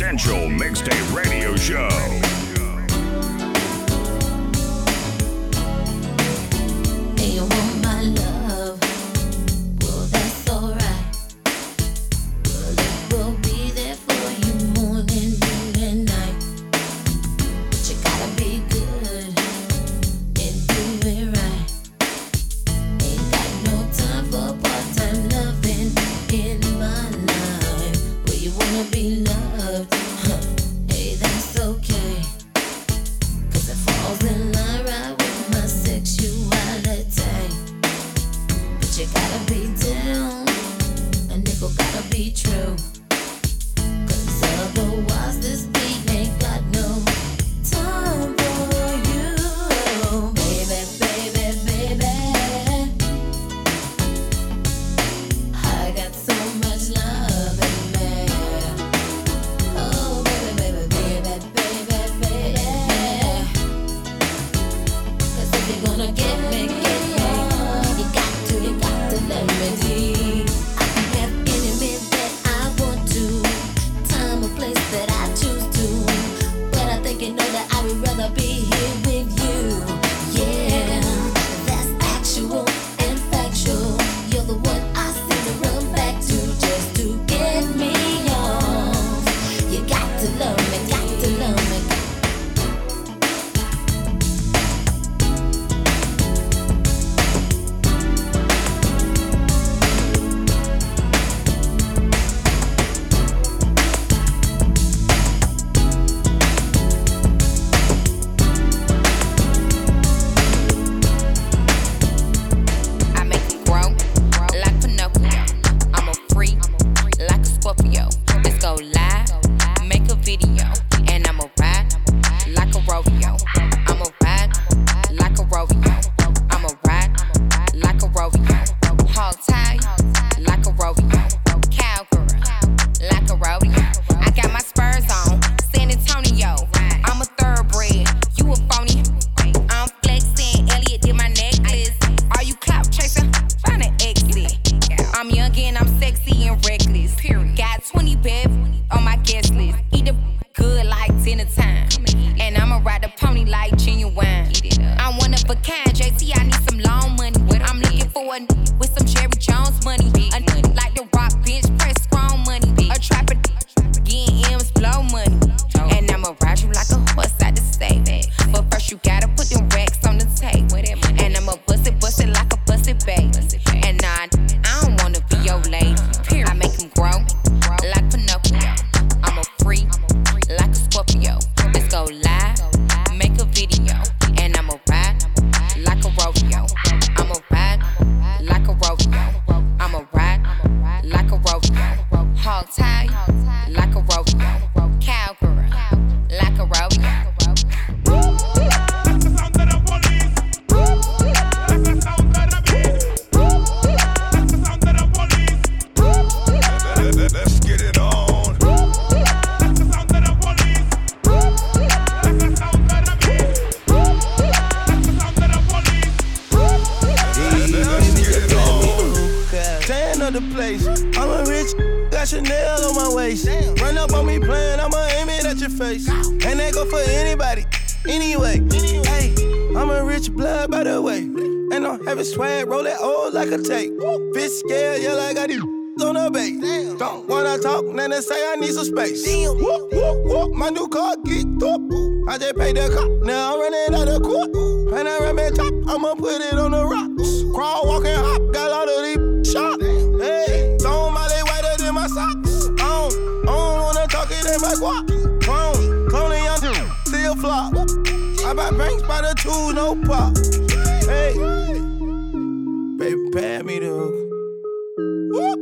Essential Mixtape Radio Show.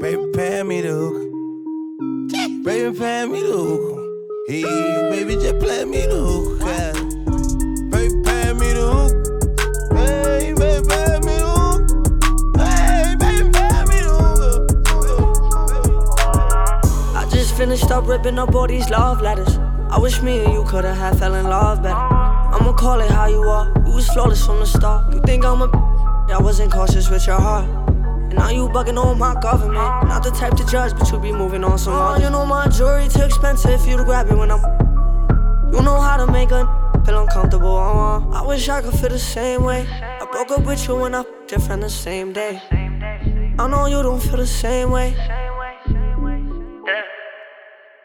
Baby, pay me the hookah. Baby, pay me the hookah. Hey, baby, just play me the hookah. Baby, pay me the hookah. Hey, baby, pay me the hookah. Hey, baby, pay me the hookah. I just finished up ripping up all these love letters. I wish me and you could've had fell in love better. I'ma call it how you are. You was flawless from the start. You think I'm a? I wasn't cautious with your heart. Now you bugging on my government. Not the type to judge, but you be moving on some more. You know my jewelry too expensive for you to grab it when I'm. You know how to make a feel uncomfortable. Uh, I wish I could feel the same way. I broke up with you and I different the same day. I know you don't feel the same way.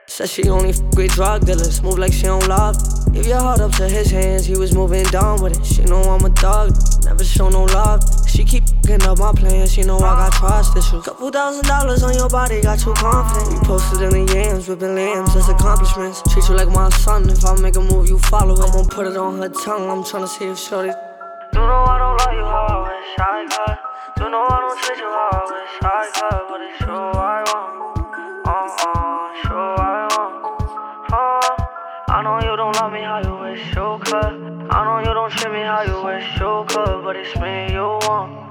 Said she only f with drug dealers, move like she don't love. Give your heart up to his hands, he was moving down with it. She know I'm a dog, never show no love. She keep fucking up my plans, she know I got trust issues. Couple thousand dollars on your body, got you confident. We posted in the yams, whipping lambs as accomplishments. Treat you like my son, if I make a move, you follow it. I'm gonna put it on her tongue, I'm tryna see if shorty. You know I don't love you how I wish I could. You know I don't treat you how I wish I could, but it's true I know you don't treat me how you wish you could, but it's me you want.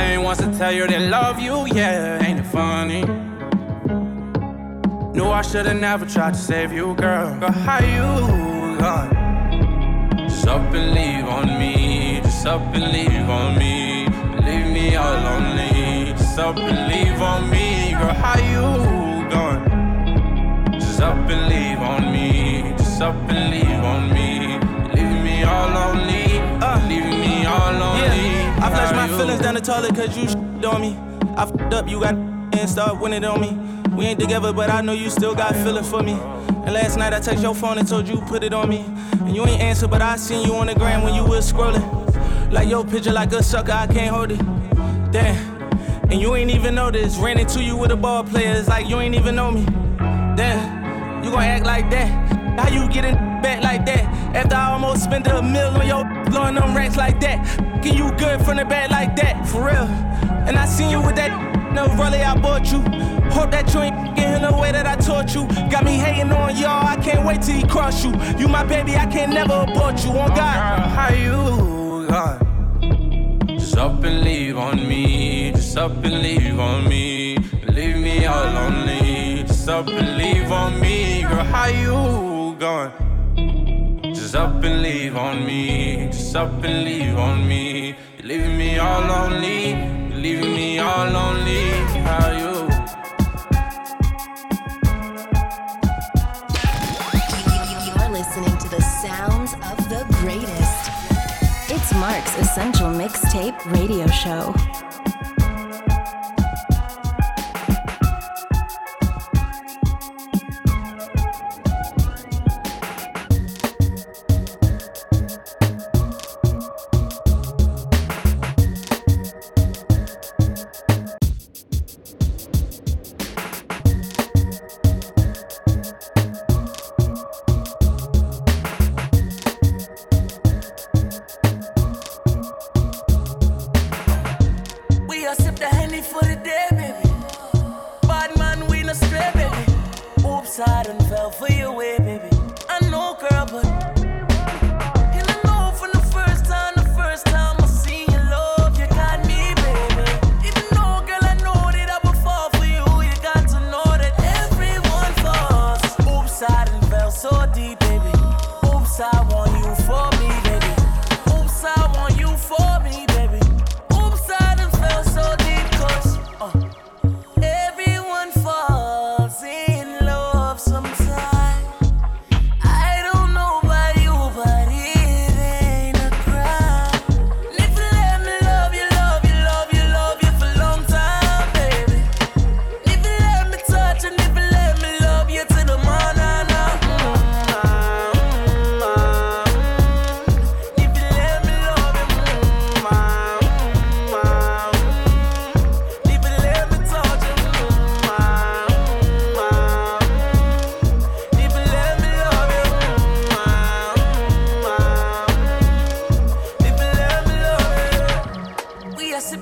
Same wants to tell you they love you. Yeah, ain't it funny? Knew I should've never tried to save you, girl. But how you gone? Just up and leave on me. Just up and leave on me. Leave me all lonely. Just up and leave on me, girl. How you? Gone? Just up and leave on me. Just up and leave on me. Leaving me all lonely. I flushed my feelings down the toilet cause you shit on me. I fucked up, you got and start winning on me. We ain't together, but I know you still got feeling for me. And last night I text your phone and told you put it on me. And you ain't answer, but I seen you on the gram when you was scrolling. Like your picture, like a sucker, I can't hold it. Damn. And you ain't even notice. Ran into you with a ball player, it's like you ain't even know me. Damn. You gon' act like that? How you getting back like that? After I almost spent a mill on your blowing them racks like that. Can you good from the back like that? For real. And I seen you with that no rollie I bought you. Hope that you ain't getting the way that I taught you. Got me hating on y'all, I can't wait till he cross you. You my baby, I can't never abort you. On God. Oh, girl, how you gone? Just up and leave on me. Just up and leave on me. Leave me all lonely just up and leave on me, girl. How you going? Just up and leave on me, just up and leave on me. You're leaving me all lonely, You're leaving me all lonely. How you? You're listening to the sounds of the greatest. It's Mark's Essential Mixtape Radio Show. lips, I done fell for you, way, baby. I know, girl, but.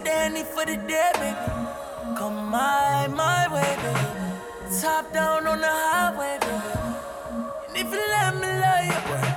dandy for the dead, baby. Come my, my way, baby. Top down on the highway, baby. And if you let me love you,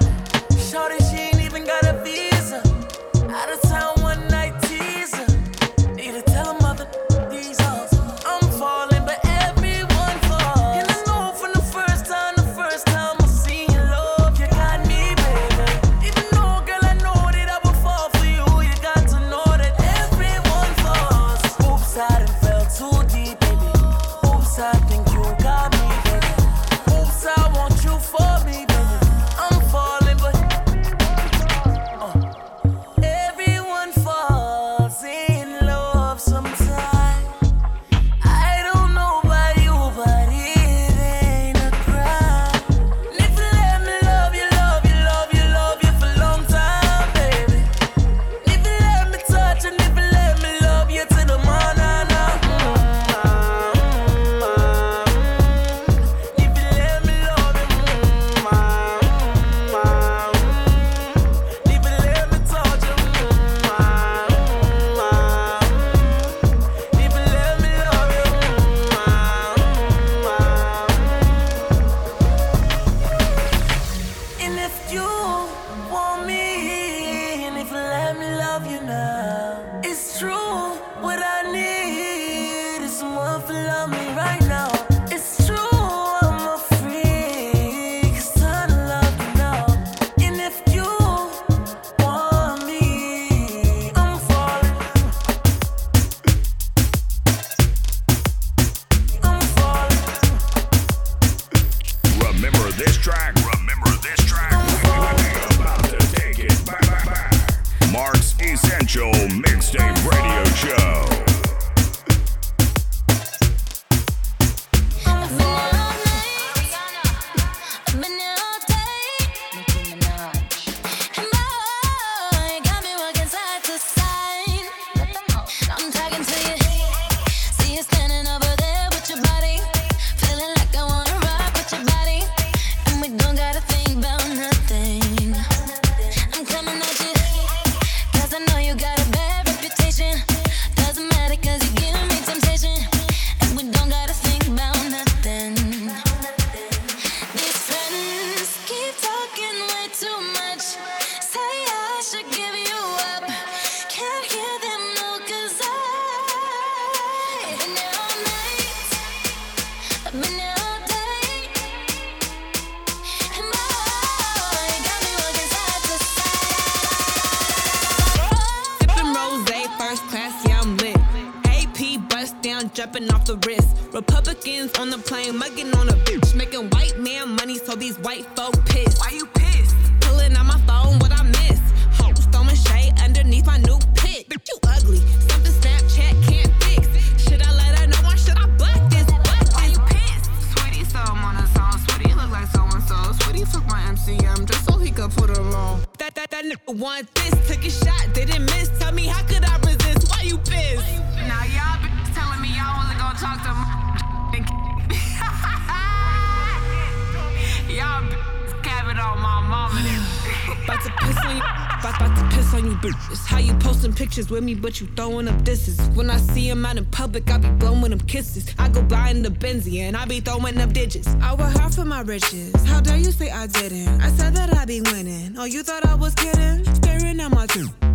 It's how you posting pictures with me, but you throwing up disses. When I see him out in public, I be blowing them kisses. I go by the Benzie and I be throwing up digits. I work hard for my riches. How dare you say I didn't? I said that I be winning. Oh, you thought I was kidding? I'm a.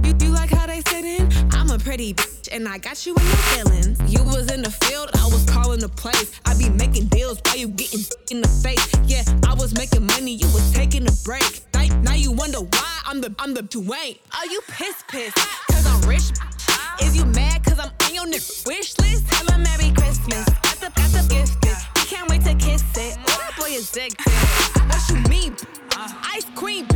You, like how they sitting? I'm a pretty bitch, and I got you in your feelings. You was in the field, I was calling the plays. I be making deals while you getting in the face. Yeah, I was making money, you was taking a break. Now you wonder why I'm the I'm the Dwayne. Are you piss pissed? Cause I'm rich. Is you mad cause I'm on your wish list? Tell Merry Christmas. That's a, that's a gift. Can't wait to kiss it. That boy is dick. What you mean? Ice cream.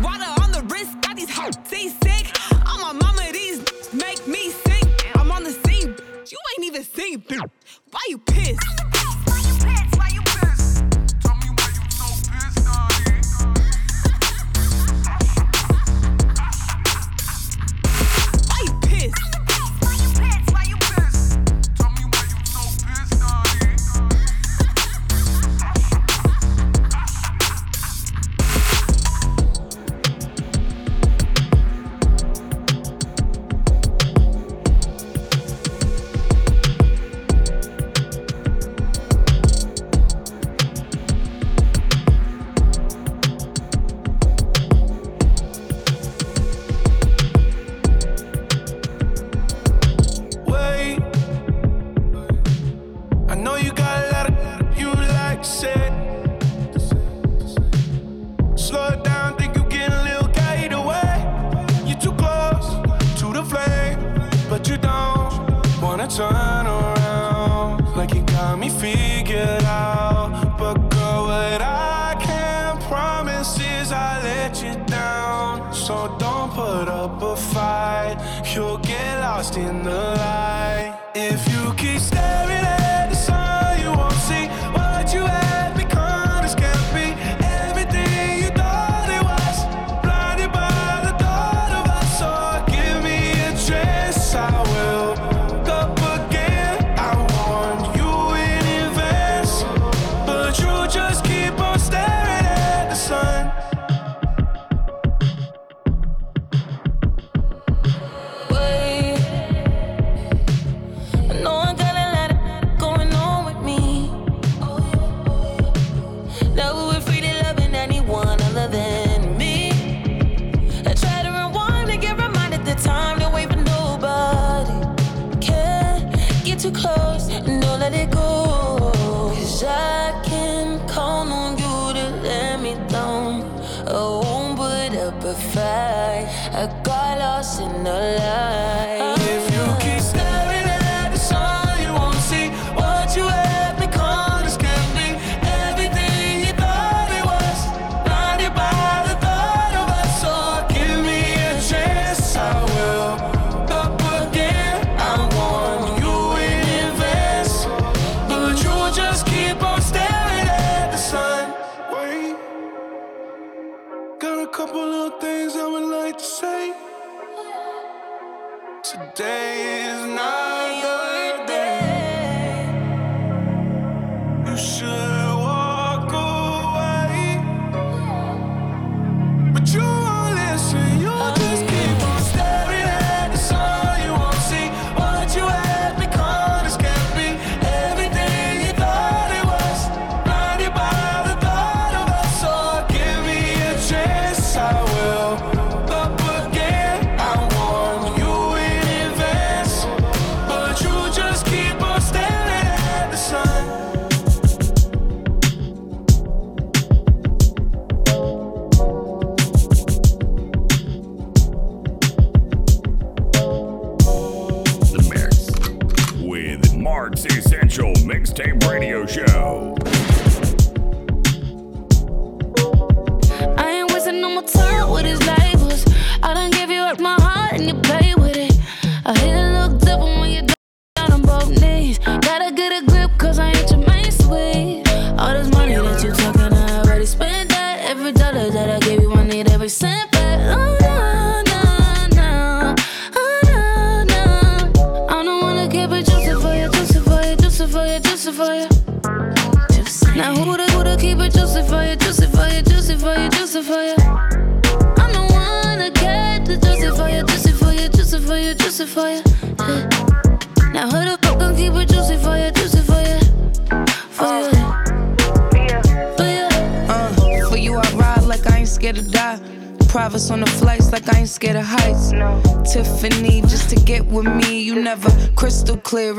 Water on the wrist. Got these hoes seasick. All my mama, these make me sick. I'm on the scene. You ain't even seen. Why you pissed?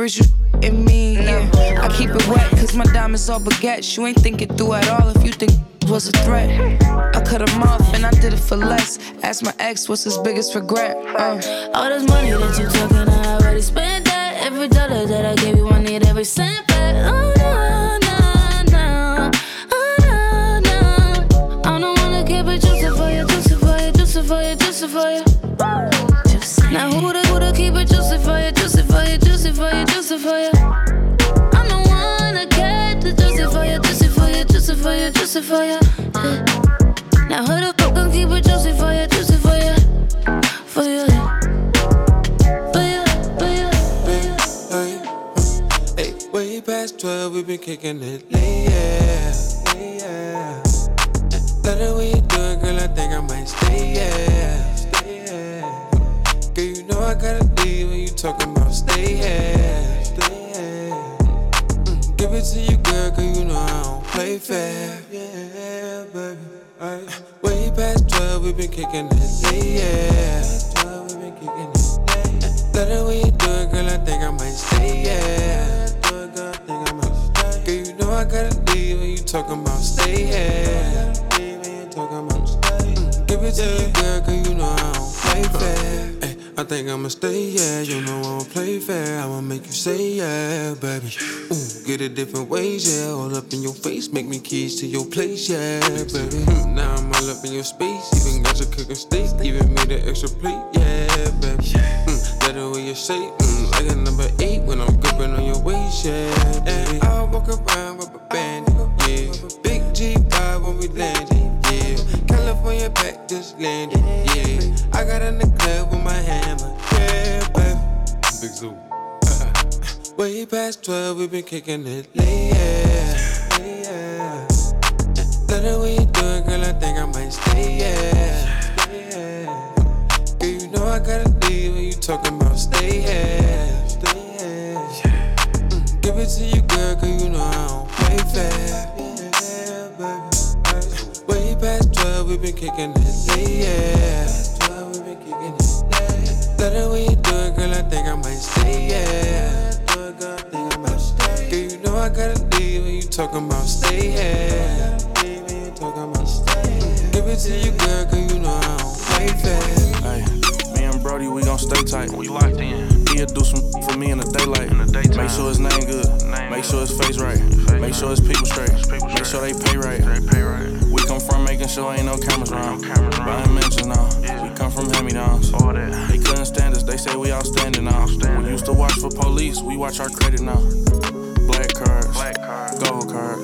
Crystal clear as you in me. Yeah, I keep it wet, cause my diamonds all baguettes. You ain't thinking through at all if you think was a threat. I cut him off and I did it for less. Ask my ex what's his biggest regret. Uh. All this money that you talking, I already spent that. Every dollar that I gave you, I need every cent back. Oh, no, no, no. Oh, no, no. I don't wanna keep it juicy for you, juicy for you, juicy for you, juicy for you. For you, juicy for you. I'm the one that kept the juicy for you, juicy for you, juicy for you, juicy for you. Yeah. Now who the fuck gon' keep it juicy for you, juicy for you, for you, past 12, we've been kicking it late, yeah. Been kicking it yeah. 12, we've been kicking it. Love the way you do it, girl, I think I might stay, yeah. Do it, girl, I think I might stay. Girl, you know I gotta leave when you talking about stay, yeah. Mm, give it to you, girl, cause you know I don't play fair. I think I'ma stay, yeah. You know I don't play fair. I'ma make you say, yeah, baby. Ooh, get it different ways, yeah. All up in your face, make me keys to your place, yeah, baby. Mm, now I'm all up in your space. Even got you cooking steak, even made an extra plate, yeah, baby. Mm, that the way you say, mm, like a number eight when I'm gripping on your waist, yeah. And I walk around with a bandit, yeah. Big G vibe when we yeah. California back just landed, yeah. I got in the club with my hammer, yeah, baby. Big Zoo. Way past 12, we been kicking it late, yeah. yeah. Love the way you do it, girl, I think I might stay, yeah. yeah. Girl, you know I gotta leave when you talking about stay, yeah. Stay, yeah. Mm, give it to you, girl, cause you know I don't play fair. Yeah, baby. Way past 12, we been kicking it late, yeah. 12, we been kicking it late. Love the way you do it, girl, I think I might stay, yeah. Do it, girl, I think I might stay. Girl, you know I gotta leave when you talking about stay, yeah. Talking about stay. Give it to you, girl, cause you know I don't play fair. Hey, me and Brody, we gon' stay tight. We locked in. He'll do some for me in the daylight. In the daytime. Make sure his name good. Make sure his face right. Make sure his people straight. Make sure they pay right. pay right. We come from making sure ain't no cameras around. Buying mentions now. We come from hand-me-downs. They couldn't stand us. They say we outstanding now. We used to watch for police. We watch our credit now. Black cards, gold cards,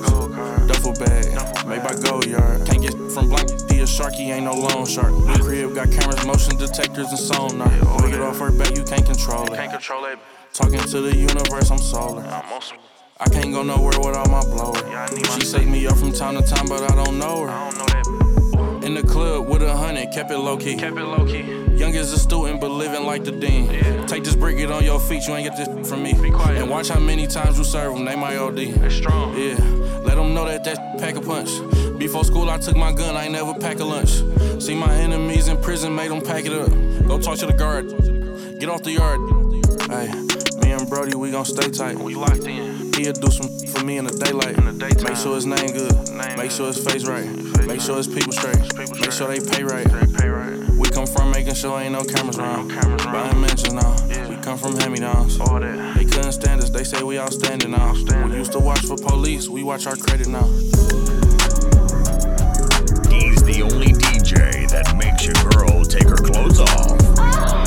duffel bag, made by Goyard. Can't get from blank. He a shark, he ain't no loan shark. New crib got cameras, motion detectors, and sonar. When we get off her back, you can't control it. Can't control it. Talking to the universe, I'm solar. I can't go nowhere without my blower. She say me up from time to time, but I don't know her. In the club with a hundred, kept it low key. Kept it low key. Young as a student, but living like the dean. Take this brick, get on your feet, you ain't get this from me. And watch how many times you serve them, they my OD. They strong. Yeah, let them know that that pack a punch. Before school, I took my gun, I ain't never pack a lunch. See my enemies in prison, made them pack it up. Go talk to the guard, get off the yard. Hey, Brody, we gon' stay tight. We locked in. He'll do some for me in the daylight. In the daytime. Make sure his name good. Make sure his face right. Make sure his people straight. Make sure they pay right. They pay right. We come from making sure ain't no cameras around. Buying mentions now. We come from hand-me-downs. They couldn't stand us. They say we outstanding now. We used to watch for police. We watch our credit now. He's the only DJ that makes your girl take her clothes off. Oh.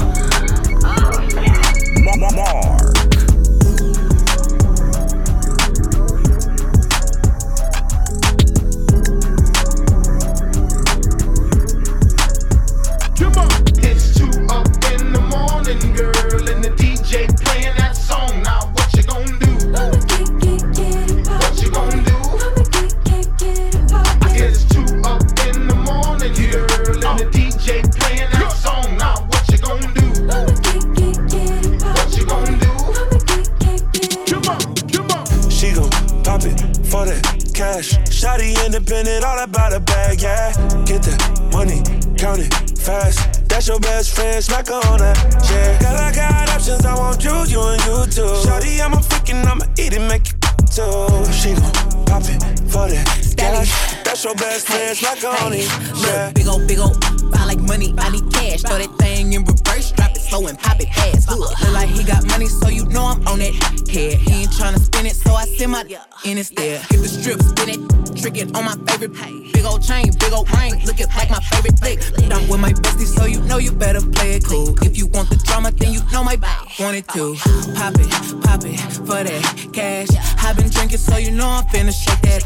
Oh, Ma- That's your best friend, smack her on that, yeah. Girl, I got options, I want you, you and you too. Shawty, I'm a freaking, I'ma eat it, make it too. She gon' pop it for that cash. That's your best friend, smack her on it, yeah. Big ol' big ol' I like money, I need cash. Throw that thing in reverse, drop it slow and pop it fast. Look, look like he got money, so you know I'm on that head. He ain't tryna spin it, so I send my in instead. Get the strip, spin it, trick it on my favorite. Big old chain, big old ring, looking like my favorite flick. I'm with my bestie, so you know you better play it cool. If you want the drama, then you know my want it too. Pop it, pop it for that cash. i been drinking, so you know I'm finna shake that.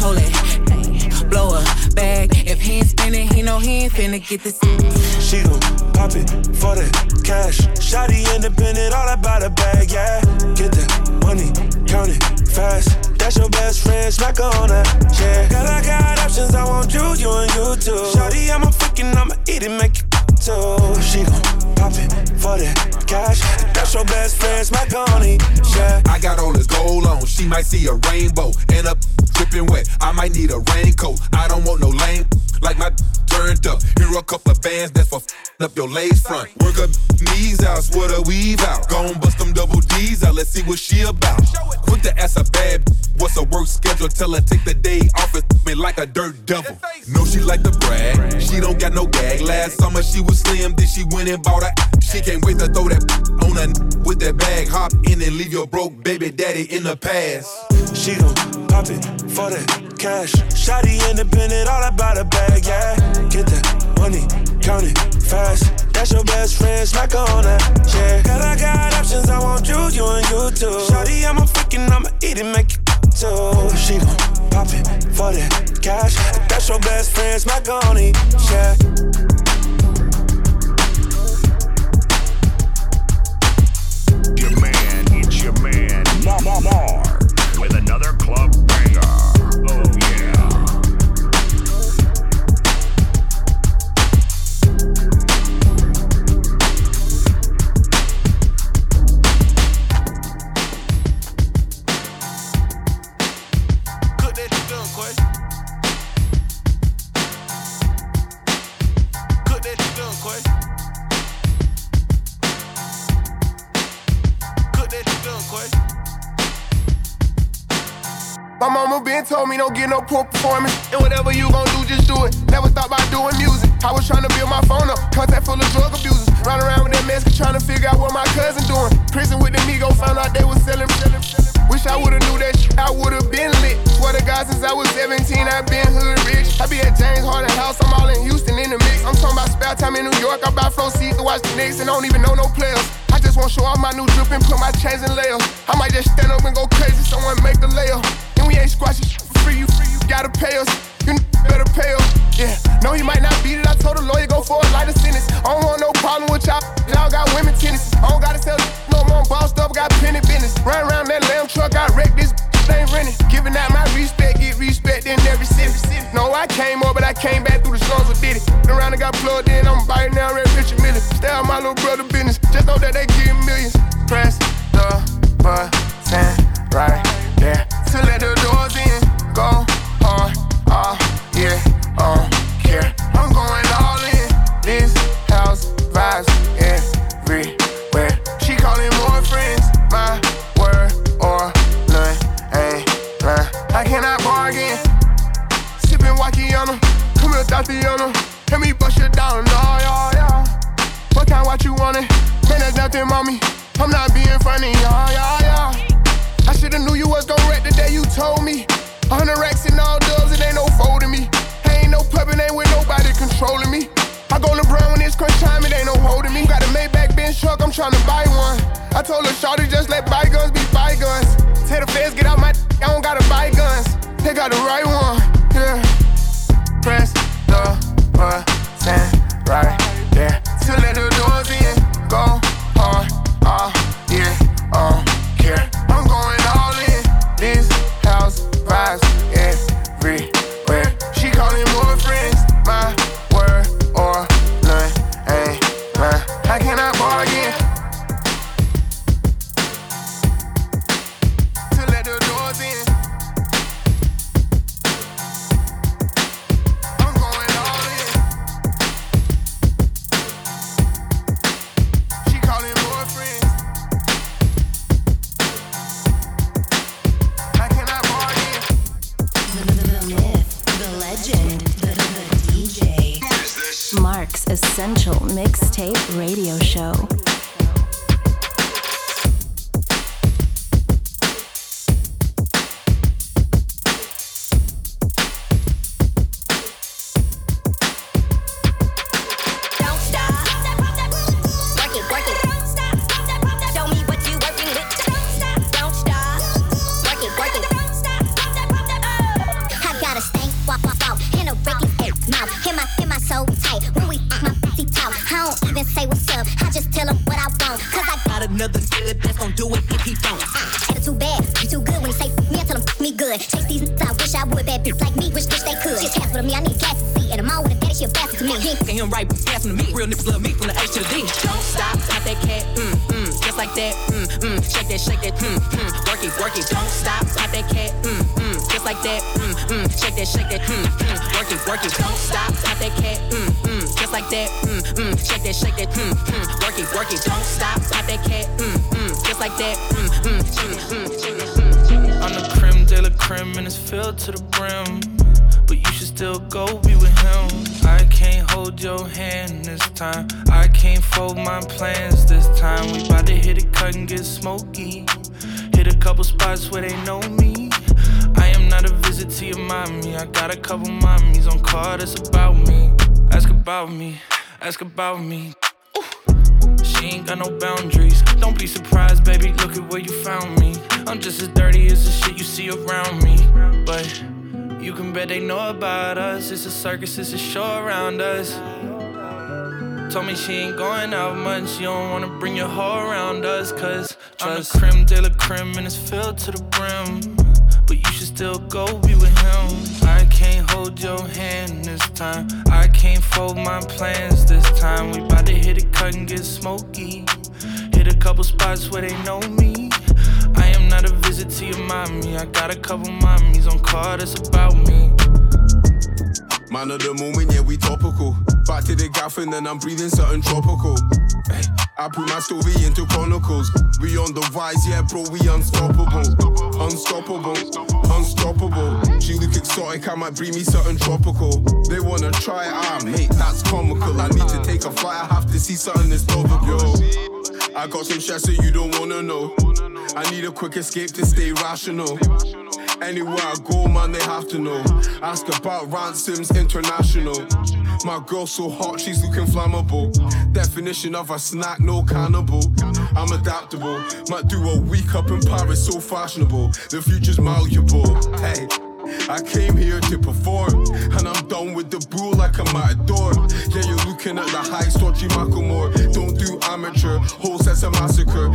Hold it, blow a bag. If he ain't spinning, he know he ain't finna get this. She gon' pop it for that cash. Shotty independent, all about a bag, yeah. Get that money, count it fast. That's your best friend, smack her on that, yeah. Girl, I got options, I want you, you and you too. Shawty, I'm a freaking, I'ma eat it, make it too. She gon' pop it for that cash. That's your best friend, smack her on it, yeah. I got all this gold on, she might see a rainbow. And up dripping wet, I might need a raincoat. I don't want no lame, up. Here a couple of bands that's for up your lace front. Work up knees out, sweat a weave out. Gon' bust them double D's out, let's see what she about. Quick to ask a bad, what's her work schedule? Tell her take the day off and me like a dirt devil. No, she like to brag, she don't got no gag. Last summer she was slim, then she went and bought a. She can't wait to throw that on her with that bag. Hop in and leave your broke baby daddy in the past. She gon' pop it for that cash. Shotty independent, all about a bag, yeah. Get that money, count it fast. That's your best friend, smack her on that, yeah. Girl, I got options, I want you, you and you too. Shawty, I'm a freaking, I'ma eat it, make it too. She gon' pop it for that cash. That's your best friend, smack her on it, yeah. Your man, it's your man, Mar get no poor performance. And whatever you gon' do, just do it. Never thought about doing music. I was trying to build my phone up. Contact full of drug abusers. Run around with that mask trying to figure out what my cousin doing. Prison with the Migo, found out they was selling. selling, selling. Wish I would've knew that shit, I would've been lit. Swear to God, since I was 17, i been hood rich. I be at James Harden house, I'm all in Houston in the mix. I'm talking about spare time in New York. I buy flow seats to watch the Knicks and don't even know no players. I just wanna show off my new drip and put my chains in layers. I might just stand up and go crazy, someone make the layup. And we ain't squashing free, you free, you gotta pay us. You better pay us. Yeah, no, he might not beat it. I told the lawyer go for a lighter sentence. I don't want no problem with y'all. Y'all got women tennis. I don't gotta sell no more. I'm bossed up, got penny business. Run around that lamb truck, I wrecked this. Ain't renting. Giving out my respect, get respect in every city. No, I came up, but I came back through the slums with Diddy. Around and got plugged in, I'm biting down red Richard Mille. Stay out my little brother business. Just know that they give millions. Press good. Chase these n- I wish I would, bad bitch like me, wish, wish they could. She's half me, I need gas to see, and I'm all with a daddy, she a bastard to me. He ain't him right, but passing to me. Real niggas love me from the H to the D. Don't stop, stop that cat, mm, mm, just like that, mm, mm. Shake that, shake that, mm, mm. Work it, work it. Don't stop, stop that cat, mm, mm, just like that, mm, mm. Shake that, shake that, mm, mm. Work it, work it. Don't stop, stop that cat, mm, mm, just like that, mm, mm. Shake that, shake that, mm, mm. Work it, work it. Don't stop, stop that cat, mm, mm, just like that, mm, mm, mm, mm, mm. I'm creme de la creme and it's filled to the brim. But you should still go be with him. I can't hold your hand this time. I can't fold my plans this time. We bout to hit it, cut and get smoky. Hit a couple spots where they know me. I am not a visit to your mommy. I got a couple mommies on call that's about me. Ask about me, ask about me. She ain't got no boundaries. Don't be surprised, baby. Look at where you found me. I'm just as dirty as the shit you see around me. But you can bet they know about us. It's a circus, it's a show around us. Told me she ain't going out much. You don't wanna bring your hoe around us. Cause I'm the creme de la creme and it's filled to the brim. But you should still go be with him. Can't hold your hand this time. I can't fold my plans this time. We bout to hit it, cut and get smoky. Hit a couple spots where they know me. I am not a visit to your mommy. I got a couple mommies on call that's about me. Man of the moment, yeah, we topical. Back to the gaff and then I'm breathing something tropical. Hey, I put my story into chronicles. We on the rise, yeah, bro, we unstoppable. Unstoppable, unstoppable. She look exotic, I might bring me something tropical. They wanna try it, ah, mate, that's comical. I need to take a flight, I have to see something that's topical. I got some shots that you don't wanna know. I need a quick escape to stay rational. Anywhere I go, man, they have to know. Ask about ransoms international. My girl so hot, she's looking flammable. Definition of a snack, no cannibal. I'm adaptable. Might do a week up in Paris, so fashionable. The future's malleable. Hey. I came here to perform, and I'm done with the bull like a door. Yeah, you're looking at the high stodgy Macklemore. Don't do amateur, whole sets a massacre.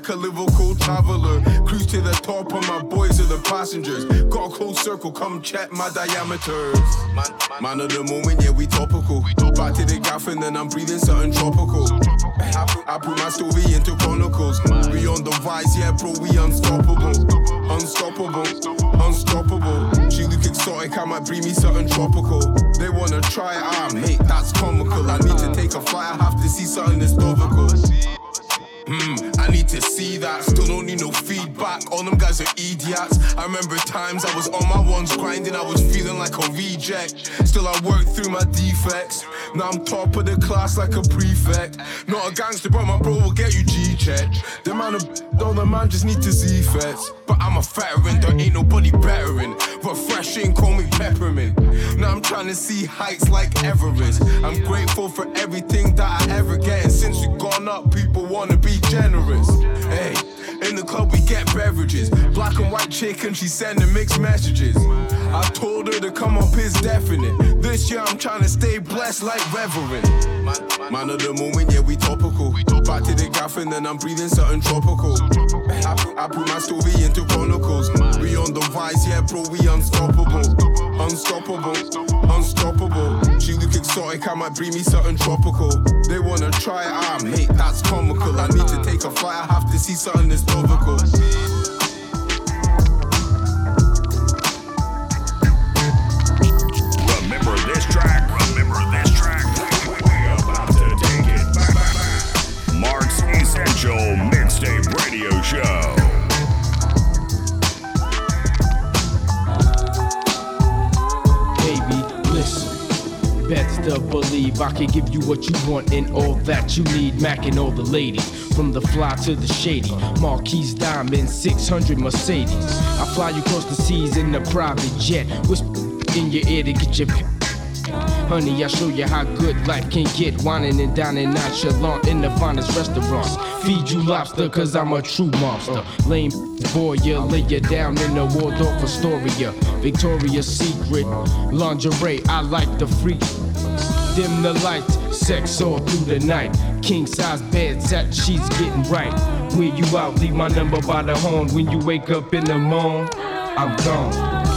Like a Liverpool traveler. Cruise to the top, and my boys are the passengers. Got a close circle, come check my diameters. Man, man of the moment, yeah, we topical. Back to the gaff, and then I'm breathing something tropical. I put, I put my story into chronicles. We on the rise, yeah, bro, we unstoppable. Unstoppable, unstoppable. She look exotic, I might bring me something tropical. They wanna try it, ah, mate, that's comical. I need to take a flight, I have to see something that's topical. Hmm, Need to see that. Still don't need no feedback. All them guys are idiots. I remember times I was on my ones grinding, I was feeling like a reject. Still, I worked through my defects. Now I'm top of the class like a prefect. Not a gangster, but my bro will get you G checked. The man, of, all the man just need to see fets. But I'm a veteran, there ain't nobody bettering. Refreshing, call me peppermint. Now I'm trying to see heights like Everest. I'm grateful for everything that I ever get. And since we've gone up, people wanna be generous. Hey, in the club we get beverages. Black and white chicken, she sending mixed messages. I told her to come up is definite. This year I'm trying to stay blessed like Reverend. Man of the moment, yeah, we topical. Back to the gaff and then I'm breathing something tropical. I put, I put my story into chronicles. We on the rise, yeah, bro, we unstoppable. Unstoppable, unstoppable. She look exotic, I might bring me something tropical. They wanna try it, ah, mate, that's comical. I need to take a flight, I have to see something that's topical. To believe I can give you what you want and all that you need. Mac and all the ladies, from the fly to the shady. Marquise Diamond, 600 Mercedes. I fly you across the seas in a private jet. Whisper in your ear to get your Honey, I'll show you how good life can get. Whining and dining nonchalant in the finest restaurants. Feed you lobster, cause I'm a true monster. Lame boy, you lay you down in the Waldorf Astoria. Victoria's Secret. Lingerie, I like the freak. Dim the lights, sex all through the night. King size bed, satin sheets getting right. Where you out, leave my number by the horn. When you wake up in the morning, I'm gone.